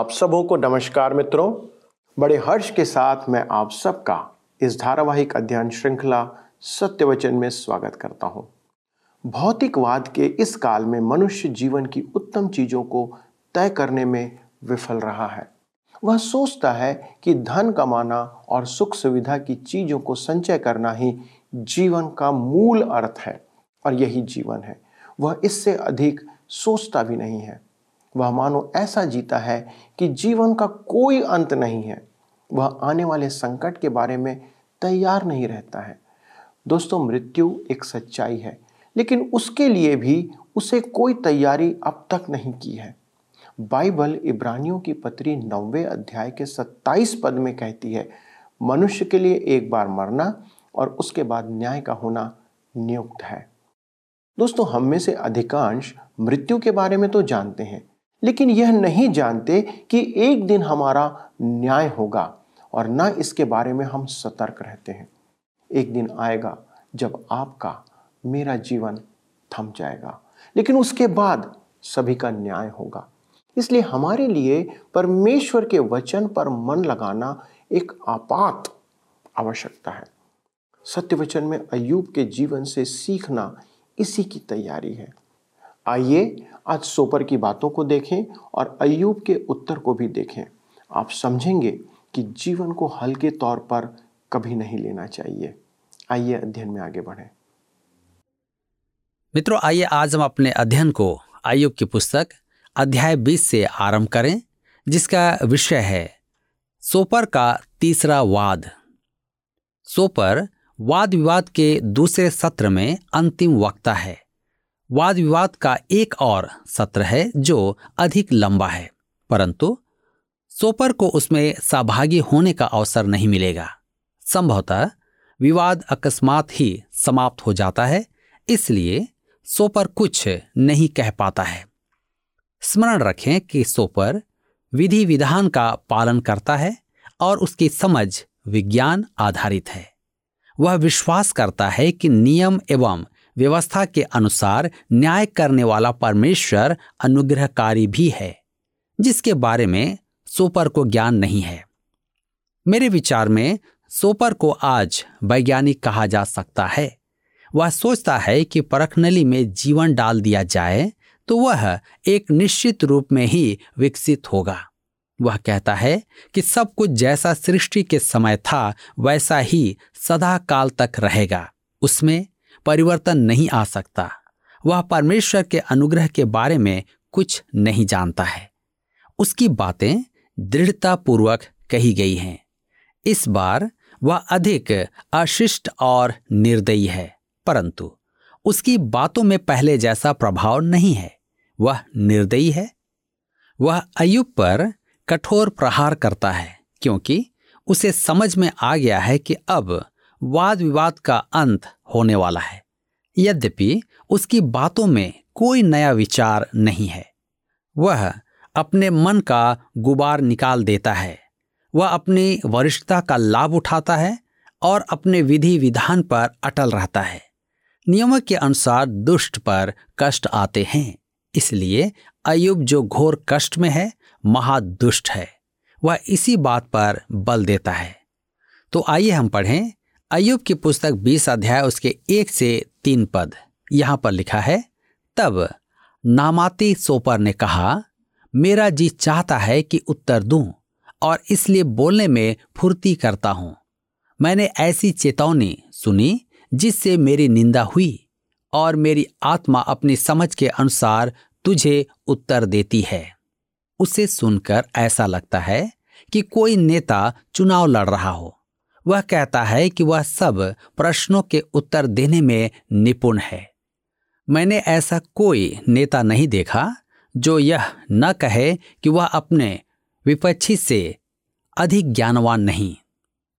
आप सबों को नमस्कार मित्रों। बड़े हर्ष के साथ मैं आप सबका इस धारावाहिक अध्ययन श्रृंखला सत्य वचन में स्वागत करता हूँ। भौतिकवाद के इस काल में मनुष्य जीवन की उत्तम चीज़ों को तय करने में विफल रहा है। वह सोचता है कि धन कमाना और सुख सुविधा की चीज़ों को संचय करना ही जीवन का मूल अर्थ है और यही जीवन है। वह इससे अधिक सोचता भी नहीं है। वह मानो ऐसा जीता है कि जीवन का कोई अंत नहीं है। वह आने वाले संकट के बारे में तैयार नहीं रहता है। दोस्तों, मृत्यु एक सच्चाई है, लेकिन उसके लिए भी उसे कोई तैयारी अब तक नहीं की है। बाइबल इब्रानियों की पत्री नौवे अध्याय के 27 पद में कहती है, मनुष्य के लिए एक बार मरना और उसके बाद न्याय का होना नियुक्त है। दोस्तों, हम में से अधिकांश मृत्यु के बारे में तो जानते हैं लेकिन यह नहीं जानते कि एक दिन हमारा न्याय होगा और ना इसके बारे में हम सतर्क रहते हैं। एक दिन आएगा जब आपका, मेरा जीवन थम जाएगा। लेकिन उसके बाद सभी का न्याय होगा। इसलिए हमारे लिए परमेश्वर के वचन पर मन लगाना एक आपात आवश्यकता है। सत्य वचन में अयूब के जीवन से सीखना इसी की तैयारी है। आइए आज सोपर की बातों को देखें और अयूब के उत्तर को भी देखें। आप समझेंगे कि जीवन को हल्के तौर पर कभी नहीं लेना चाहिए। आइए अध्ययन में आगे बढ़ें। मित्रों, आइए आज हम अपने अध्ययन को आयुब की पुस्तक अध्याय 20 से आरंभ करें, जिसका विषय है सोपर का तीसरा वाद। सोपर वाद विवाद के दूसरे सत्र में अंतिम वक्ता है। वाद विवाद का एक और सत्र है जो अधिक लंबा है। परंतु सोपर को उसमें सहभागी होने का अवसर नहीं मिलेगा। संभवतः विवाद अकस्मात ही समाप्त हो जाता है, इसलिए सोपर कुछ नहीं कह पाता है। स्मरण रखें कि सोपर विधि विधान का पालन करता है और उसकी समझ विज्ञान आधारित है। वह विश्वास करता है कि नियम एवं व्यवस्था के अनुसार न्याय करने वाला परमेश्वर अनुग्रहकारी भी है, जिसके बारे में सोपर को ज्ञान नहीं है। मेरे विचार में सोपर को आज वैज्ञानिक कहा जा सकता है। वह सोचता है कि परखनली में जीवन डाल दिया जाए तो वह एक निश्चित रूप में ही विकसित होगा। वह कहता है कि सब कुछ जैसा सृष्टि के समय था, वैसा ही सदा काल तक रहेगा। उसमें परिवर्तन नहीं आ सकता। वह परमेश्वर के अनुग्रह के बारे में कुछ नहीं जानता है। उसकी बातें दृढ़तापूर्वक कही गई हैं। इस बार वह अधिक अशिष्ट और निर्दयी है, परंतु उसकी बातों में पहले जैसा प्रभाव नहीं है। वह निर्दयी है। वह अयुब पर कठोर प्रहार करता है, क्योंकि उसे समझ में आ गया है कि अब वाद विवाद का अंत होने वाला है। यद्यपि उसकी बातों में कोई नया विचार नहीं है, वह अपने मन का गुबार निकाल देता है, वह अपनी वरिष्ठता का लाभ उठाता है और अपने विधि विधान पर अटल रहता है। नियमों के अनुसार दुष्ट पर कष्ट आते हैं, इसलिए अयुब जो घोर कष्ट में है, महादुष्ट है, वह इसी बात पर बल देता है। तो आइए हम पढ़ें अयुब की पुस्तक 20 अध्याय उसके एक से तीन पद। यहाँ पर लिखा है, तब नामाती सोपर ने कहा, मेरा जी चाहता है कि उत्तर दूँ और इसलिए बोलने में फुर्ती करता हूँ। मैंने ऐसी चेतावनी सुनी जिससे मेरी निंदा हुई और मेरी आत्मा अपनी समझ के अनुसार तुझे उत्तर देती है। उसे सुनकर ऐसा लगता है कि कोई नेता चुनाव लड़ रहा हो। वह कहता है कि वह सब प्रश्नों के उत्तर देने में निपुण है। मैंने ऐसा कोई नेता नहीं देखा जो यह न कहे कि वह अपने विपक्षी से अधिक ज्ञानवान नहीं।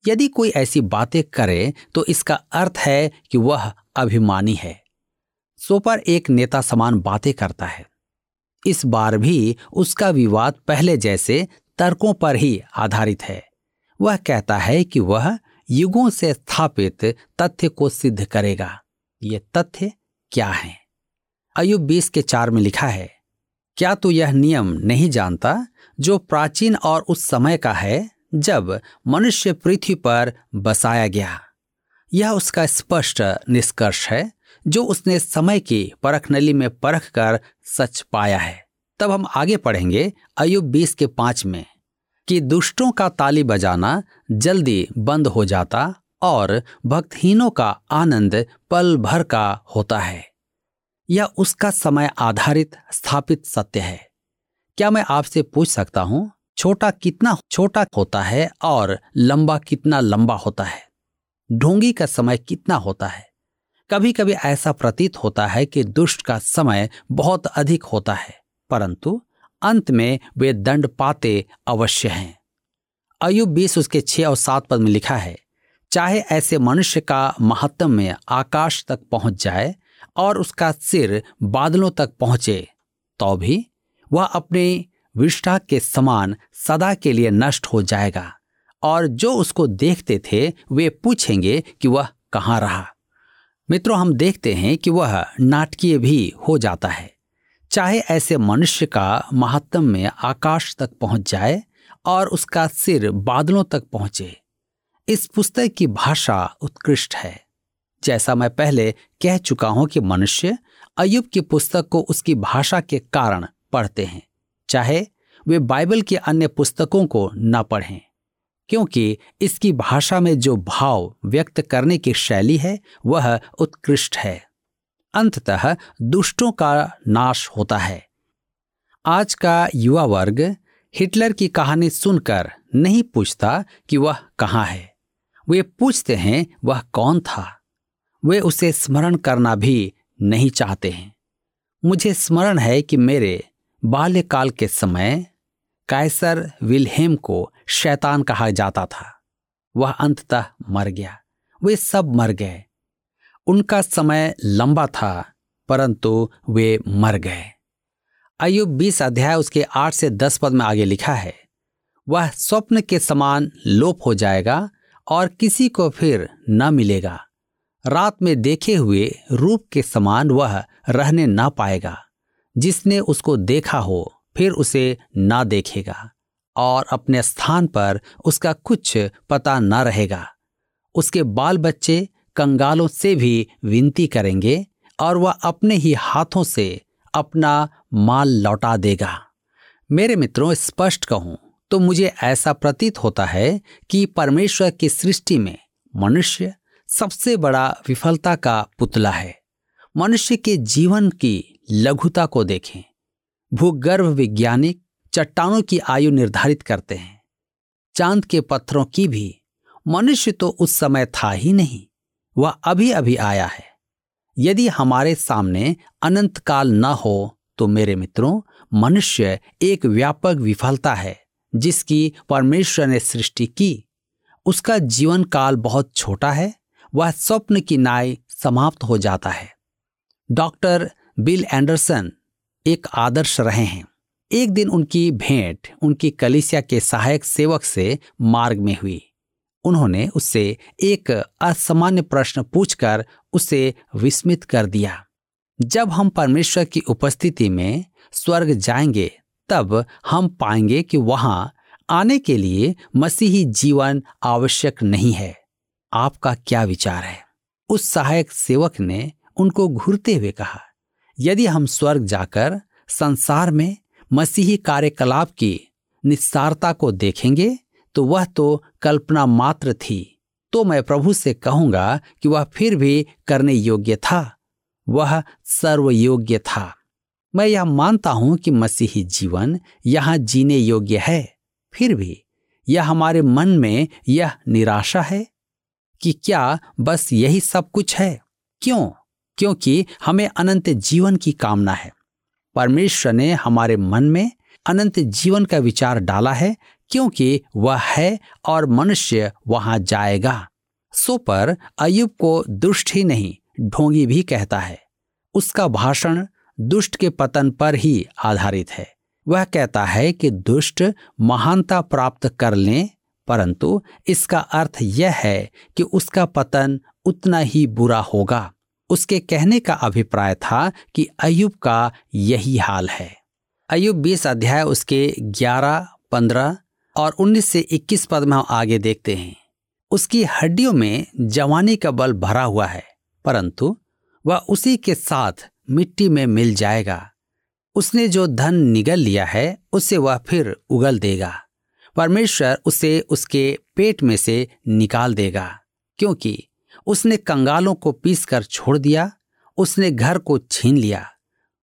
यदि कोई ऐसी बातें करे तो इसका अर्थ है कि वह अभिमानी है। सोपर एक नेता समान बातें करता है। इस बार भी उसका विवाद पहले जैसे तर्कों पर ही आधारित है। वह कहता है कि वह युगों से स्थापित तथ्य को सिद्ध करेगा। ये तथ्य क्या है? अयुब बीस के चार में लिखा है, क्या तू यह नियम नहीं जानता जो प्राचीन और उस समय का है जब मनुष्य पृथ्वी पर बसाया गया? यह उसका स्पष्ट निष्कर्ष है जो उसने समय की परख नली में परख कर सच पाया है। तब हम आगे पढ़ेंगे अयुब बीस के पाँच में। कि दुष्टों का ताली बजाना जल्दी बंद हो जाता और भक्तहीनों का आनंद पल भर का होता है। यह उसका समय आधारित स्थापित सत्य है। क्या मैं आपसे पूछ सकता हूँ, छोटा कितना छोटा होता है और लंबा कितना लंबा होता है? ढोंगी का समय कितना होता है? कभी कभी ऐसा प्रतीत होता है कि दुष्ट का समय बहुत अधिक होता है, परंतु अंत में वे दंड पाते अवश्य हैं। अयुब बीस उसके छह और सात पद में लिखा है, चाहे ऐसे मनुष्य का महत्व में आकाश तक पहुँच जाए और उसका सिर बादलों तक पहुँचे तो भी वह अपने विष्ठा के समान सदा के लिए नष्ट हो जाएगा और जो उसको देखते थे, वे पूछेंगे कि वह कहाँ रहा। मित्रों, हम देखते हैं कि वह नाटकीय भी हो जाता है। चाहे ऐसे मनुष्य का महत्व में आकाश तक पहुँच जाए और उसका सिर बादलों तक पहुँचे। इस पुस्तक की भाषा उत्कृष्ट है। जैसा मैं पहले कह चुका हूँ कि मनुष्य अयुब की पुस्तक को उसकी भाषा के कारण पढ़ते हैं, चाहे वे बाइबल की अन्य पुस्तकों को न पढ़ें, क्योंकि इसकी भाषा में जो भाव व्यक्त करने की शैली है, वह उत्कृष्ट है। अंततः दुष्टों का नाश होता है। आज का युवा वर्ग हिटलर की कहानी सुनकर नहीं पूछता कि वह कहाँ है। वे पूछते हैं, वह कौन था? वे उसे स्मरण करना भी नहीं चाहते हैं। मुझे स्मरण है कि मेरे बाल्यकाल के समय कैसर विलहेम को शैतान कहा जाता था। वह अंततः मर गया। वे सब मर गए। उनका समय लंबा था, परंतु वे मर गए। अयुब बीस अध्याय उसके आठ से दस पद में आगे लिखा है, वह स्वप्न के समान लोप हो जाएगा और किसी को फिर न मिलेगा। रात में देखे हुए रूप के समान वह रहने ना पाएगा। जिसने उसको देखा हो, फिर उसे ना देखेगा और अपने स्थान पर उसका कुछ पता ना रहेगा। उसके बाल बच्चे कंगालों से भी विनती करेंगे और वह अपने ही हाथों से अपना माल लौटा देगा। मेरे मित्रों, स्पष्ट कहूँ तो मुझे ऐसा प्रतीत होता है कि परमेश्वर की सृष्टि में मनुष्य सबसे बड़ा विफलता का पुतला है। मनुष्य के जीवन की लघुता को देखें। भूगर्भ वैज्ञानिक चट्टानों की आयु निर्धारित करते हैं। चाँद के पत्थरों की भी। मनुष्य तो उस समय था ही नहीं। वह अभी अभी आया है। यदि हमारे सामने अनंत काल न हो तो मेरे मित्रों, मनुष्य एक व्यापक विफलता है, जिसकी परमेश्वर ने सृष्टि की। उसका जीवन काल बहुत छोटा है, वह स्वप्न की नाय समाप्त हो जाता है। डॉक्टर बिल एंडरसन एक आदर्श रहे हैं। एक दिन उनकी भेंट उनकी कलिसिया के सहायक सेवक से मार्ग में हुई। उन्होंने उससे एक असामान्य प्रश्न पूछकर उसे विस्मित कर दिया। जब हम परमेश्वर की उपस्थिति में स्वर्ग जाएँगे, तब हम पाएँगे कि वहाँ आने के लिए मसीही जीवन आवश्यक नहीं है। आपका क्या विचार है? उस सहायक सेवक ने उनको घूरते हुए कहा, यदि हम स्वर्ग जाकर संसार में मसीही कार्यकलाप की निस्सारता को देखेंगे तो वह तो कल्पना मात्र थी। तो मैं प्रभु से कहूँगा कि वह फिर भी करने योग्य था। वह सर्वयोग्य था। मैं यह मानता हूँ कि मसीही जीवन यहाँ जीने योग्य है। फिर भी यह हमारे मन में यह निराशा है कि क्या बस यही सब कुछ है? क्यों? क्योंकि हमें अनंत जीवन की कामना है। परमेश्वर ने हमारे मन में अनंत जीवन का विचार डाला है क्योंकि वह है और मनुष्य वहाँ जाएगा। सो पर अयुब को दुष्ट ही नहीं, ढोंगी भी कहता है। उसका भाषण दुष्ट के पतन पर ही आधारित है। वह कहता है कि दुष्ट महानता प्राप्त कर लें, परंतु इसका अर्थ यह है कि उसका पतन उतना ही बुरा होगा। उसके कहने का अभिप्राय था कि अयुब का यही हाल है। अयुब बीस अध्याय उसके ग्यारह, पंद्रह और उन्नीस से इक्कीस पद में हम आगे देखते हैं। उसकी हड्डियों में जवानी का बल भरा हुआ है, परंतु वह उसी के साथ मिट्टी में मिल जाएगा। उसने जो धन निगल लिया है, उसे वह फिर उगल देगा। परमेश्वर उसे उसके पेट में से निकाल देगा, क्योंकि उसने कंगालों को पीस कर छोड़ दिया, उसने घर को छीन लिया,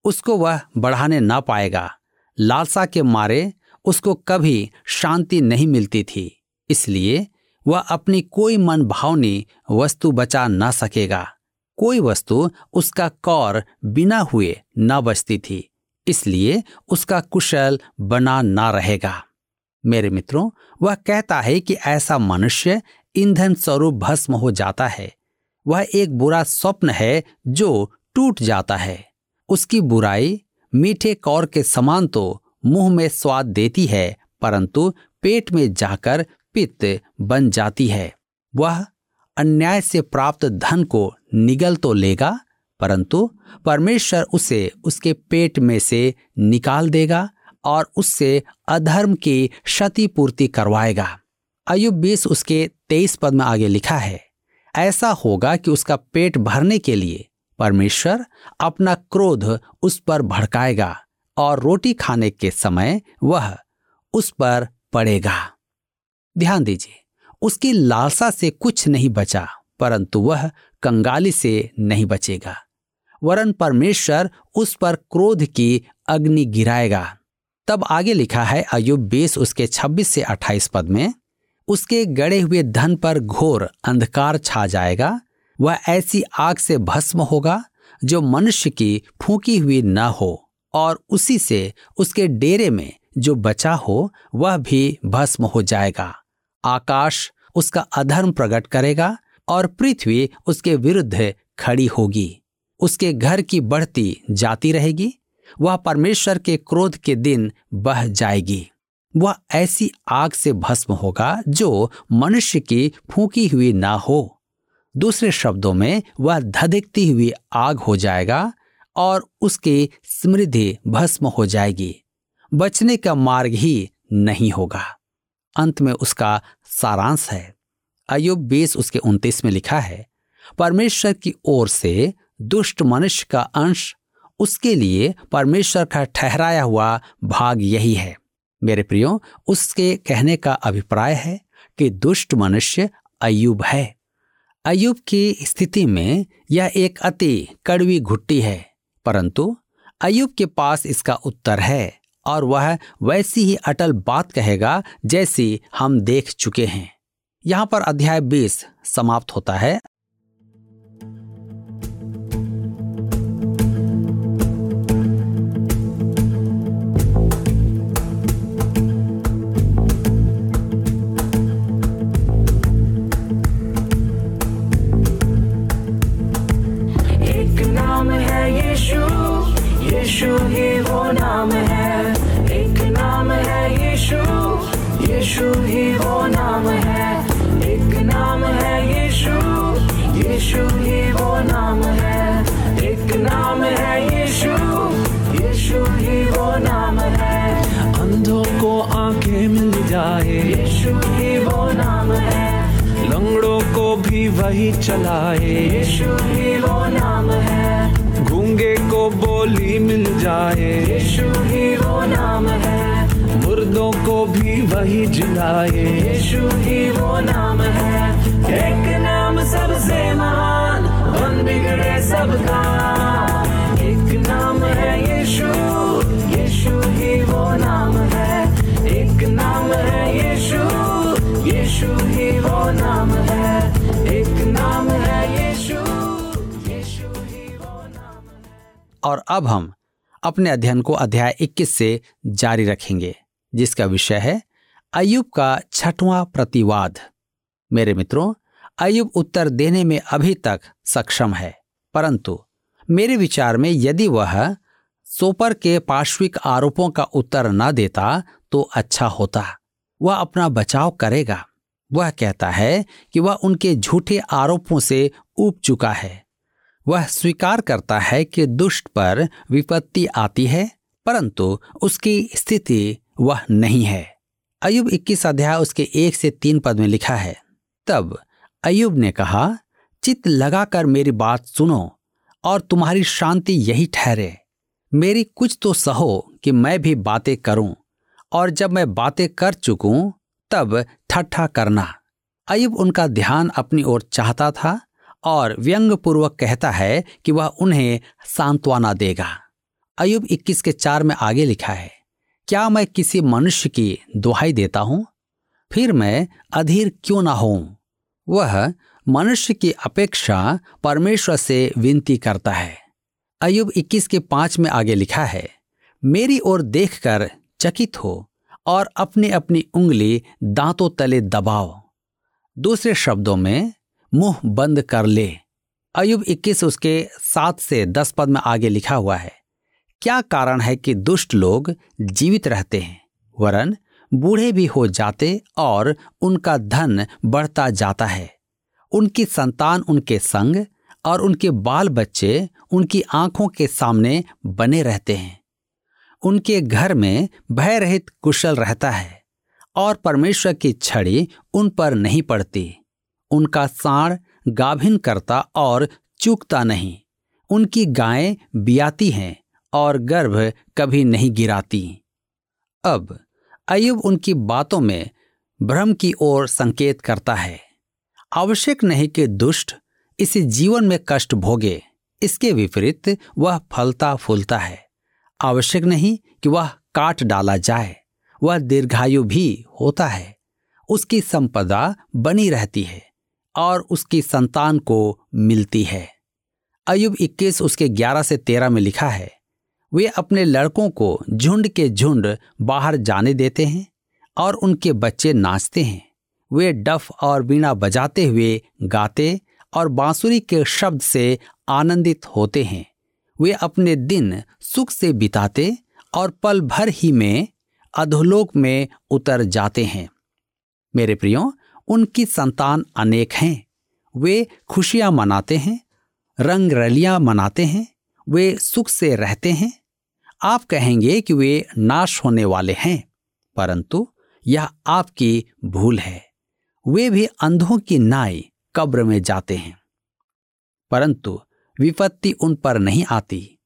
उसको वह बढ़ाने ना पाएगा। लालसा के मारे उसको कभी शांति नहीं मिलती थी। इसलिए वह अपनी कोई मन भावनी वस्तु बचा ना सकेगा। कोई वस्तु उसका कौर बिना हुए न बचती थी। इसलिए उसका कुशल बना ना रहेगा। मेरे मित्रों, वह कहता है कि ऐसा मनुष्य ईंधन स्वरूप भस्म हो जाता है। वह एक बुरा स्वप्न है जो टूट जाता है। उसकी बुराई मीठे कौर के समान तो मुँह में स्वाद देती है, परंतु पेट में जाकर पित्त बन जाती है। वह अन्याय से प्राप्त धन को निगल तो लेगा, परंतु परमेश्वर उसे उसके पेट में से निकाल देगा और उससे अधर्म की क्षतिपूर्ति करवाएगा। अयुब बीस उसके तेईस पद में आगे लिखा है, ऐसा होगा कि उसका पेट भरने के लिए परमेश्वर अपना क्रोध उस पर भड़काएगा। और रोटी खाने के समय वह उस पर पड़ेगा। ध्यान दीजिए, उसकी लालसा से कुछ नहीं बचा, परंतु वह कंगाली से नहीं बचेगा। वरन परमेश्वर उस पर क्रोध की अग्नि गिराएगा। तब आगे लिखा है अयुब बीस उसके 26 से 28 पद में, उसके गड़े हुए धन पर घोर अंधकार छा जाएगा, वह ऐसी आग से भस्म होगा, जो मनुष्य की फूकी हुई न हो। और उसी से उसके डेरे में जो बचा हो, वह भी भस्म हो जाएगा। आकाश उसका अधर्म प्रकट करेगा और पृथ्वी उसके विरुद्ध खड़ी होगी। उसके घर की बढ़ती जाती रहेगी। वह परमेश्वर के क्रोध के दिन बह जाएगी। वह ऐसी आग से भस्म होगा जो मनुष्य की फूकी हुई ना हो। दूसरे शब्दों में, वह धधिकती हुई आग हो जाएगा और उसकी समृद्धि भस्म हो जाएगी। बचने का मार्ग ही नहीं होगा। अंत में उसका सारांश है। अयुब बीस उसके उनतीस में लिखा है, परमेश्वर की ओर से दुष्ट मनुष्य का अंश, उसके लिए परमेश्वर का ठहराया हुआ भाग यही है। मेरे प्रियो, उसके कहने का अभिप्राय है कि दुष्ट मनुष्य अयुब है। अयुब की स्थिति में यह एक अति कड़वी घुट्टी है। परंतु अयुब के पास इसका उत्तर है और वह वैसी ही अटल बात कहेगा जैसी हम देख चुके हैं। यहाँ पर अध्याय 20 समाप्त होता है। वही चलाए। यीशु ही वो नाम है। गूँगे को बोली मिल जाए। यीशु ही वो नाम है। मुर्दों को भी वही जिलाए। यीशु ही वो नाम है। एक नाम सबसे महान बन बिगड़े सबका और अब हम अपने अध्ययन को अध्याय 21 से जारी रखेंगे, जिसका विषय है अयुब का छठवां प्रतिवाद। मेरे मित्रों अयुब उत्तर देने में अभी तक सक्षम है, परंतु मेरे विचार में यदि वह सोपर के पार्श्विक आरोपों का उत्तर न देता तो अच्छा होता। वह अपना बचाव करेगा। वह कहता है कि वह उनके झूठे आरोपों से ऊब चुका है। वह स्वीकार करता है कि दुष्ट पर विपत्ति आती है, परंतु उसकी स्थिति वह नहीं है। अयुब 21 अध्याय उसके एक से तीन पद में लिखा है, तब अयुब ने कहा चित लगाकर मेरी बात सुनो और तुम्हारी शांति यही ठहरे। मेरी कुछ तो सहो कि मैं भी बातें करूँ और जब मैं बातें कर चुकूं, तब ठट्ठा करना। अयुब उनका ध्यान अपनी ओर चाहता था और व्यंग पूर्वक कहता है कि वह उन्हें सांत्वना देगा। अयुब 21 के चार में आगे लिखा है, क्या मैं किसी मनुष्य की दुहाई देता हूँ? फिर मैं अधीर क्यों ना हूँ वह मनुष्य की अपेक्षा परमेश्वर से विनती करता है। अयुब 21 के पाँच में आगे लिखा है, मेरी ओर देखकर चकित हो और अपनी अपनी उंगली दांतों तले दबाओ। दूसरे शब्दों में मुँह बंद कर ले। अयुब 21 उसके सात से दस पद में आगे लिखा हुआ है, क्या कारण है कि दुष्ट लोग जीवित रहते हैं? वरन, बूढ़े भी हो जाते और उनका धन बढ़ता जाता है। उनकी संतान उनके संग और उनके बाल बच्चे उनकी आँखों के सामने बने रहते हैं। उनके घर में भय रहित कुशल रहता है और परमेश्वर की छड़ी उन पर नहीं पड़ती। उनका साण गाभिन करता और चूकता नहीं। उनकी गायें बियाती हैं और गर्भ कभी नहीं गिराती। अब अयुब उनकी बातों में भ्रम की ओर संकेत करता है। आवश्यक नहीं कि दुष्ट इस जीवन में कष्ट भोगे, इसके विपरीत वह फलता फूलता है। आवश्यक नहीं कि वह काट डाला जाए, वह दीर्घायु भी होता है, उसकी संपदा बनी रहती है। और उसकी संतान को मिलती है। अयुब 21 उसके 11 से 13 में लिखा है, वे अपने लड़कों को झुंड के झुंड बाहर जाने देते हैं और उनके बच्चे नाचते हैं। वे डफ और बीणा बजाते हुए गाते और बांसुरी के शब्द से आनंदित होते हैं। वे अपने दिन सुख से बिताते और पल भर ही में अधोलोक में उतर जाते हैं। मेरे प्रियो उनकी संतान अनेक हैं। वे खुशियाँ मनाते हैं रंग रलियाँ मनाते हैं, वे सुख से रहते हैं। आप कहेंगे कि वे नाश होने वाले हैं, परंतु यह आपकी भूल है। वे भी अंधों की नाई कब्र में जाते हैं। परंतु विपत्ति उन पर नहीं आती।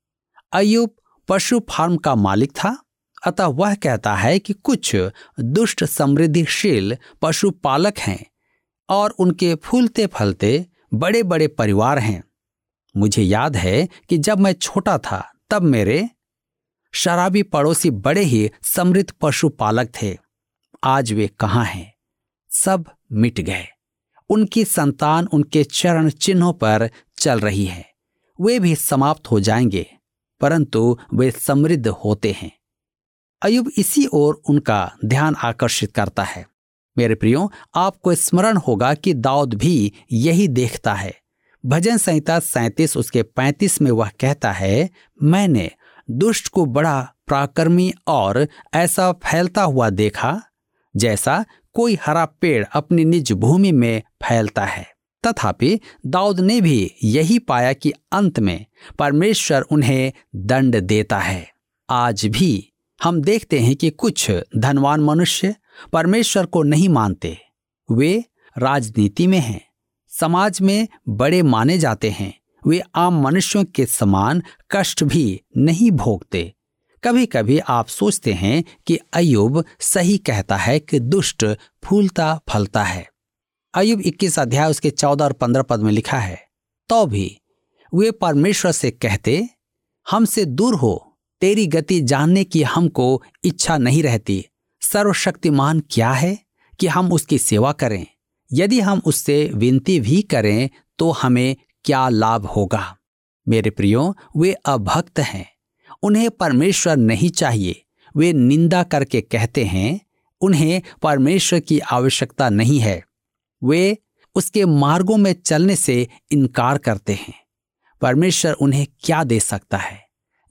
अयुब पशु फार्म का मालिक था अतः वह कहता है कि कुछ दुष्ट समृद्धिशील पशुपालक हैं और उनके फूलते फलते बड़े बड़े परिवार हैं। मुझे याद है कि जब मैं छोटा था, तब मेरे शराबी पड़ोसी बड़े ही समृद्ध पशुपालक थे। आज वे कहाँ हैं? सब मिट गए। उनकी संतान उनके चरण चिन्हों पर चल रही है। वे भी समाप्त हो जाएँगे, परंतु वे समृद्ध होते हैं। अयुब इसी ओर उनका ध्यान आकर्षित करता है। मेरे प्रियो, आपको स्मरण होगा कि दाऊद भी यही देखता है। भजन संहिता सैतीस उसके पैंतीस में वह कहता है, मैंने दुष्ट को बड़ा प्राकर्मी और ऐसा फैलता हुआ देखा, जैसा कोई हरा पेड़ अपनी निज भूमि में फैलता है। तथापि दाऊद ने भी यही पाया कि अंत में परमेश्वर उन्हें दंड देता है। आज भी हम देखते हैं कि कुछ धनवान मनुष्य परमेश्वर को नहीं मानते। वे राजनीति में हैं, समाज में बड़े माने जाते हैं, वे आम मनुष्यों के समान कष्ट भी नहीं भोगते। कभी कभी आप सोचते हैं कि अयुब सही कहता है कि दुष्ट फूलता फलता है। अयुब 21 अध्याय उसके 14 और 15 पद में लिखा है तो भी वे परमेश्वर से कहते, हमसे दूर हो तेरी गति जानने की हमको इच्छा नहीं रहती। सर्वशक्तिमान क्या है कि हम उसकी सेवा करें? यदि हम उससे विनती भी करें तो हमें क्या लाभ होगा? मेरे प्रियो, वे अभक्त हैं। उन्हें परमेश्वर नहीं चाहिए। वे निंदा करके कहते हैं, उन्हें परमेश्वर की आवश्यकता नहीं है। वे उसके मार्गों में चलने से इनकार करते हैं। परमेश्वर उन्हें क्या दे सकता है?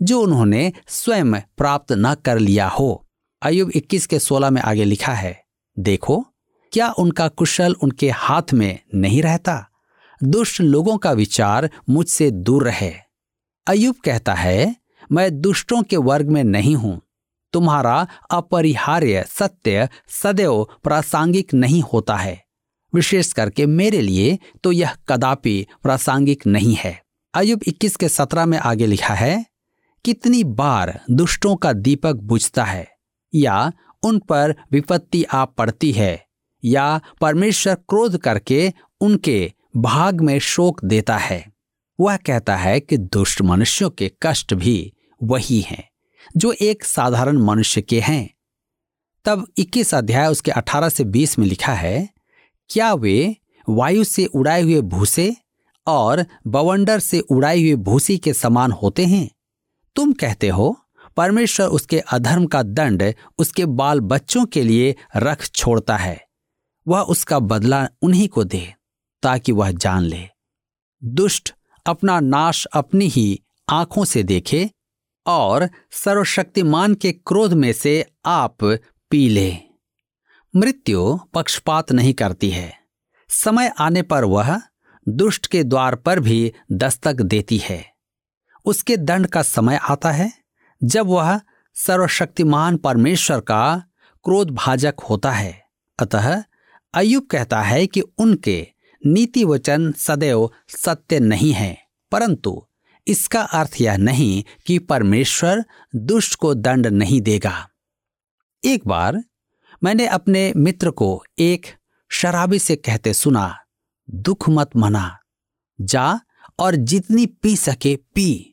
जो उन्होंने स्वयं प्राप्त न कर लिया हो। अयुब 21 के 16 में आगे लिखा है, देखो, क्या उनका कुशल उनके हाथ में नहीं रहता? दुष्ट लोगों का विचार मुझसे दूर रहे। अयुब कहता है, मैं दुष्टों के वर्ग में नहीं हूँ। तुम्हारा अपरिहार्य सत्य सदैव प्रासंगिक नहीं होता है। विशेष करके मेरे लिए तो यह कदापि प्रासंगिक नहीं है। अयुब 21 के 17 में आगे लिखा है कितनी बार दुष्टों का दीपक बुझता है, या उन पर विपत्ति आ पड़ती है, या परमेश्वर क्रोध करके उनके भाग में शोक देता है। वह कहता है कि दुष्ट मनुष्यों के कष्ट भी वही हैं, जो एक साधारण मनुष्य के हैं। तब 21 अध्याय उसके 18 से 20 में लिखा है, क्या वे वायु से उड़ाए हुए भूसे और बवंडर से उड़ाई हुई भूसी के समान होते हैं? तुम कहते हो, परमेश्वर उसके अधर्म का दंड उसके बाल बच्चों के लिए रख छोड़ता है। वह उसका बदला उन्हीं को दे, ताकि वह जान ले। दुष्ट अपना नाश अपनी ही आँखों से देखे और सर्वशक्तिमान के क्रोध में से आप पी ले। मृत्यु पक्षपात नहीं करती है। समय आने पर वह दुष्ट के द्वार पर भी दस्तक देती है। उसके दंड का समय आता है, जब वह सर्वशक्तिमान परमेश्वर का क्रोध भाजक होता है। अतः अयुब कहता है कि उनके नीति वचन सदैव सत्य नहीं है, परंतु इसका अर्थ यह नहीं कि परमेश्वर दुष्ट को दंड नहीं देगा। एक बार मैंने अपने मित्र को एक शराबी से कहते सुना, दुख मत मना, जा और जितनी पी सके पी।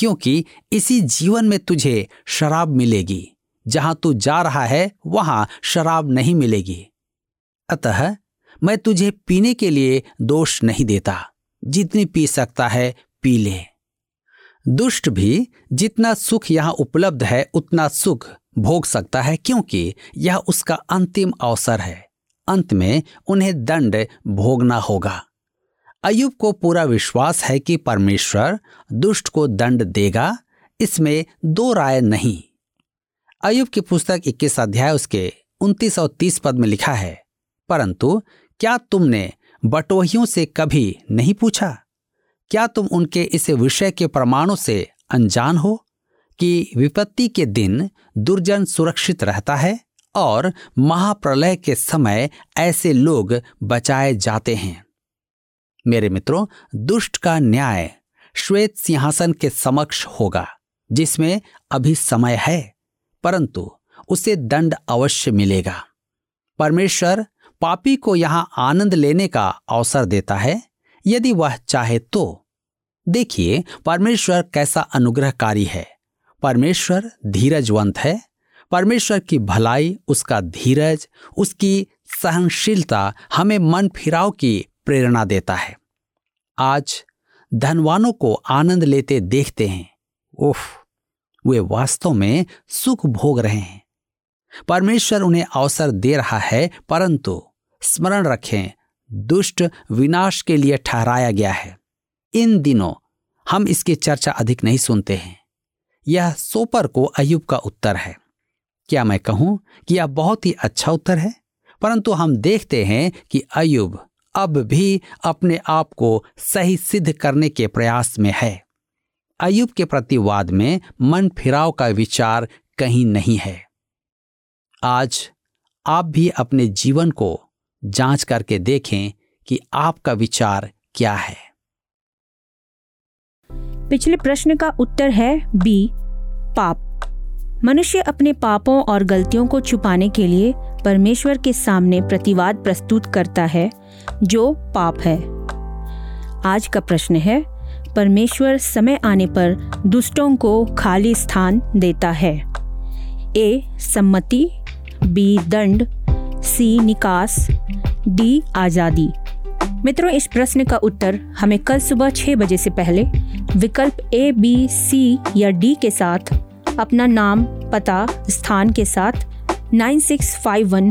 क्योंकि इसी जीवन में तुझे शराब मिलेगी। जहाँ तू जा रहा है, वहाँ शराब नहीं मिलेगी। अतः मैं तुझे पीने के लिए दोष नहीं देता। जितनी पी सकता है, पी ले। दुष्ट भी जितना सुख यहाँ उपलब्ध है, उतना सुख भोग सकता है, क्योंकि यह उसका अंतिम अवसर है। अंत में उन्हें दंड भोगना होगा। अयुब को पूरा विश्वास है कि परमेश्वर दुष्ट को दंड देगा, इसमें दो राय नहीं। अयुब की पुस्तक 21 अध्याय उसके 29 और 30 पद में लिखा है, परंतु क्या तुमने बटोहियों से कभी नहीं पूछा? क्या तुम उनके इस विषय के प्रमाणों से अनजान हो कि विपत्ति के दिन दुर्जन सुरक्षित रहता है और महाप्रलय के समय ऐसे लोग बचाए जाते हैं? मेरे मित्रों, दुष्ट का न्याय श्वेत सिंहासन के समक्ष होगा, जिसमें अभी समय है, परंतु उसे दंड अवश्य मिलेगा। परमेश्वर पापी को यहाँ आनंद लेने का अवसर देता है, यदि वह चाहे तो। देखिए, परमेश्वर कैसा अनुग्रहकारी है। परमेश्वर धीरजवंत है, परमेश्वर की भलाई, उसका धीरज, उसकी सहनशीलता, हमें मन फिराव की प्रेरणा देता है। आज धनवानों को आनंद लेते देखते हैं। उफ, वे वास्तव में सुख भोग रहे हैं। परमेश्वर उन्हें अवसर दे रहा है, परंतु स्मरण रखें, दुष्ट विनाश के लिए ठहराया गया है। इन दिनों हम इसकी चर्चा अधिक नहीं सुनते हैं। यह सोपर को अयुब का उत्तर है। क्या मैं कहूँ कि यह बहुत ही अच्छा उत्तर है? परंतु हम देखते हैं कि अयुब अब भी अपने आप को सही सिद्ध करने के प्रयास में है। अयुब के प्रतिवाद में मन फिराव का विचार कहीं नहीं है। आज आप भी अपने जीवन को जाँच करके देखें कि आपका विचार क्या है। पिछले प्रश्न का उत्तर है बी, पाप। मनुष्य अपने पापों और गलतियों को छुपाने के लिए परमेश्वर के सामने प्रतिवाद प्रस्तुत करता है। जो पाप है। आज का प्रश्न है, परमेश्वर समय आने पर दुष्टों को खाली स्थान देता है। ए, सम्मति, बी, दंड, सी, निकास, डी, आज़ादी। मित्रों, इस प्रश्न का उत्तर हमें कल सुबह छह बजे से पहले विकल्प ए, बी, सी या डी के साथ, अपना नाम, पता, स्थान के साथ, nine six five one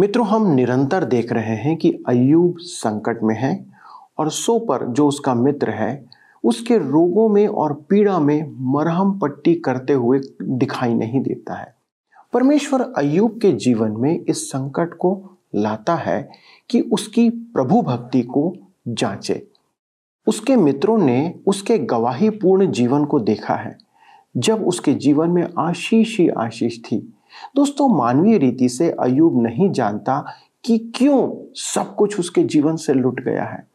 मित्रों, हम निरंतर देख रहे हैं कि अयूब संकट में है और सो पर जो उसका मित्र है, उसके रोगों में और पीड़ा में मरहम पट्टी करते हुए दिखाई नहीं देता है। परमेश्वर अयूब के जीवन में इस संकट को लाता है कि उसकी प्रभु भक्ति को जांचे। उसके मित्रों ने उसके गवाही पूर्ण जीवन को देखा है। जब उसके जीवन में आशीष ही आशीष थी दोस्तों, मानवीय रीति से अयूब नहीं जानता कि क्यों सब कुछ उसके जीवन से लुट गया है।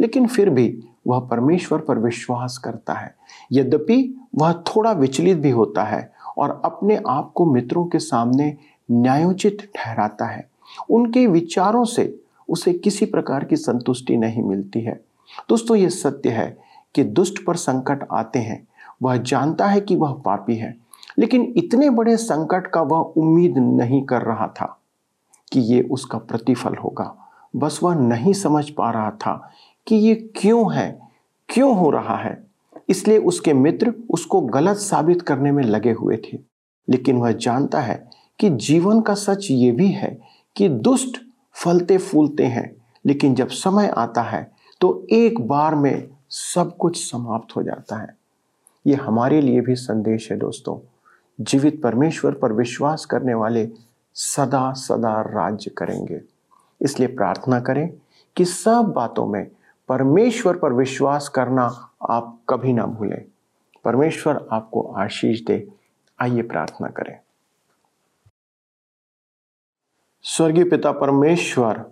लेकिन फिर भी वह परमेश्वर पर विश्वास करता है। यद्यपि वह थोड़ा विचलित भी होता है और अपने आप को मित्रों के सामने न्यायोचित ठहराता है, उनके विचारों से उसे किसी प्रकार की संतुष्टि नहीं मिलती है। दोस्तों ये सत्य है कि दुष्ट पर संकट आते हैं। वह जानता है कि वह पापी है लेकिन इतने बड़े संकट का वह उम्मीद नहीं कर रहा था कि ये उसका प्रतिफल होगा। बस वह नहीं समझ पा रहा था कि ये क्यों है, क्यों हो रहा है। इसलिए उसके मित्र उसको गलत साबित करने में लगे हुए थे। लेकिन वह जानता है कि जीवन का सच ये भी है कि दुष्ट फलते फूलते हैं। लेकिन जब समय आता है तो एक बार में सब कुछ समाप्त हो जाता है। ये हमारे लिए भी संदेश है दोस्तों। जीवित परमेश्वर पर विश्वास करने वाले सदा सदा राज्य करेंगे। इसलिए प्रार्थना करें कि सब बातों में परमेश्वर पर विश्वास करना आप कभी ना भूलें। परमेश्वर आपको आशीष दे। आइए प्रार्थना करें। स्वर्गीय पिता, परमेश्वर,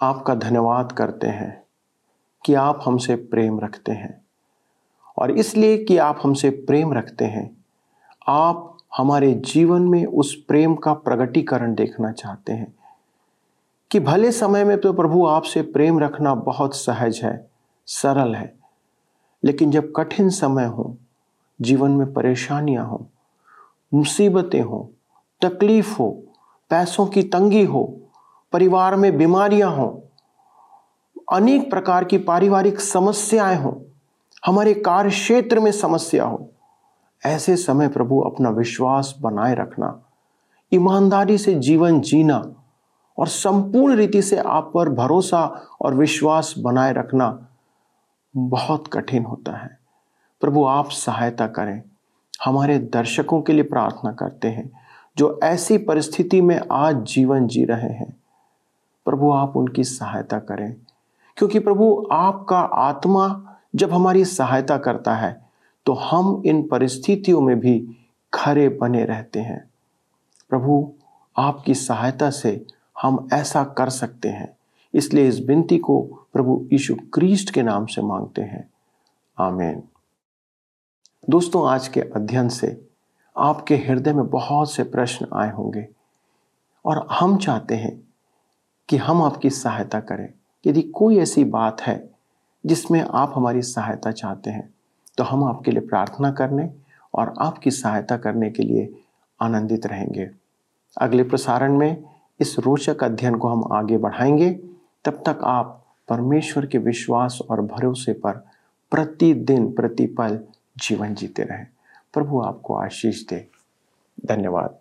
आपका धन्यवाद करते हैं कि आप हमसे प्रेम रखते हैं और इसलिए कि आप हमसे प्रेम रखते हैं आप हमारे जीवन में उस प्रेम का प्रगटीकरण देखना चाहते हैं। कि भले समय में तो प्रभु आपसे प्रेम रखना बहुत सहज है, सरल है। लेकिन जब कठिन समय हो, जीवन में परेशानियाँ हो, मुसीबतें हो, तकलीफ़ हो, पैसों की तंगी हो, परिवार में बीमारियाँ हो, अनेक प्रकार की पारिवारिक समस्याएँ हो, हमारे कार्य क्षेत्र में समस्या हो ऐसे समय प्रभु अपना विश्वास बनाए रखना, ईमानदारी से जीवन जीना और संपूर्ण रीति से आप पर भरोसा और विश्वास बनाए रखना बहुत कठिन होता है। प्रभु, आप सहायता करें। हमारे दर्शकों के लिए प्रार्थना करते हैं, जो ऐसी परिस्थिति में आज जीवन जी रहे हैं। प्रभु, आप उनकी सहायता करें, क्योंकि प्रभु, आपका आत्मा जब हमारी सहायता करता है तो हम इन परिस्थितियों में भी खरे बने रहते हैं। प्रभु, आपकी सहायता से हम ऐसा कर सकते हैं। इसलिए इस विनती को प्रभु यीशु क्रिस्ट के नाम से मांगते हैं। आमेन। दोस्तों, आज के अध्ययन से आपके हृदय में बहुत से प्रश्न आए होंगे और हम चाहते हैं कि हम आपकी सहायता करें। यदि कोई ऐसी बात है जिसमें आप हमारी सहायता चाहते हैं तो हम आपके लिए प्रार्थना करने और आपकी सहायता करने के लिए आनंदित रहेंगे। अगले प्रसारण में इस रोचक अध्ययन को हम आगे बढ़ाएँगे। तब तक आप परमेश्वर के विश्वास और भरोसे पर प्रतिदिन प्रतिपल जीवन जीते रहें। प्रभु आपको आशीष दे। धन्यवाद।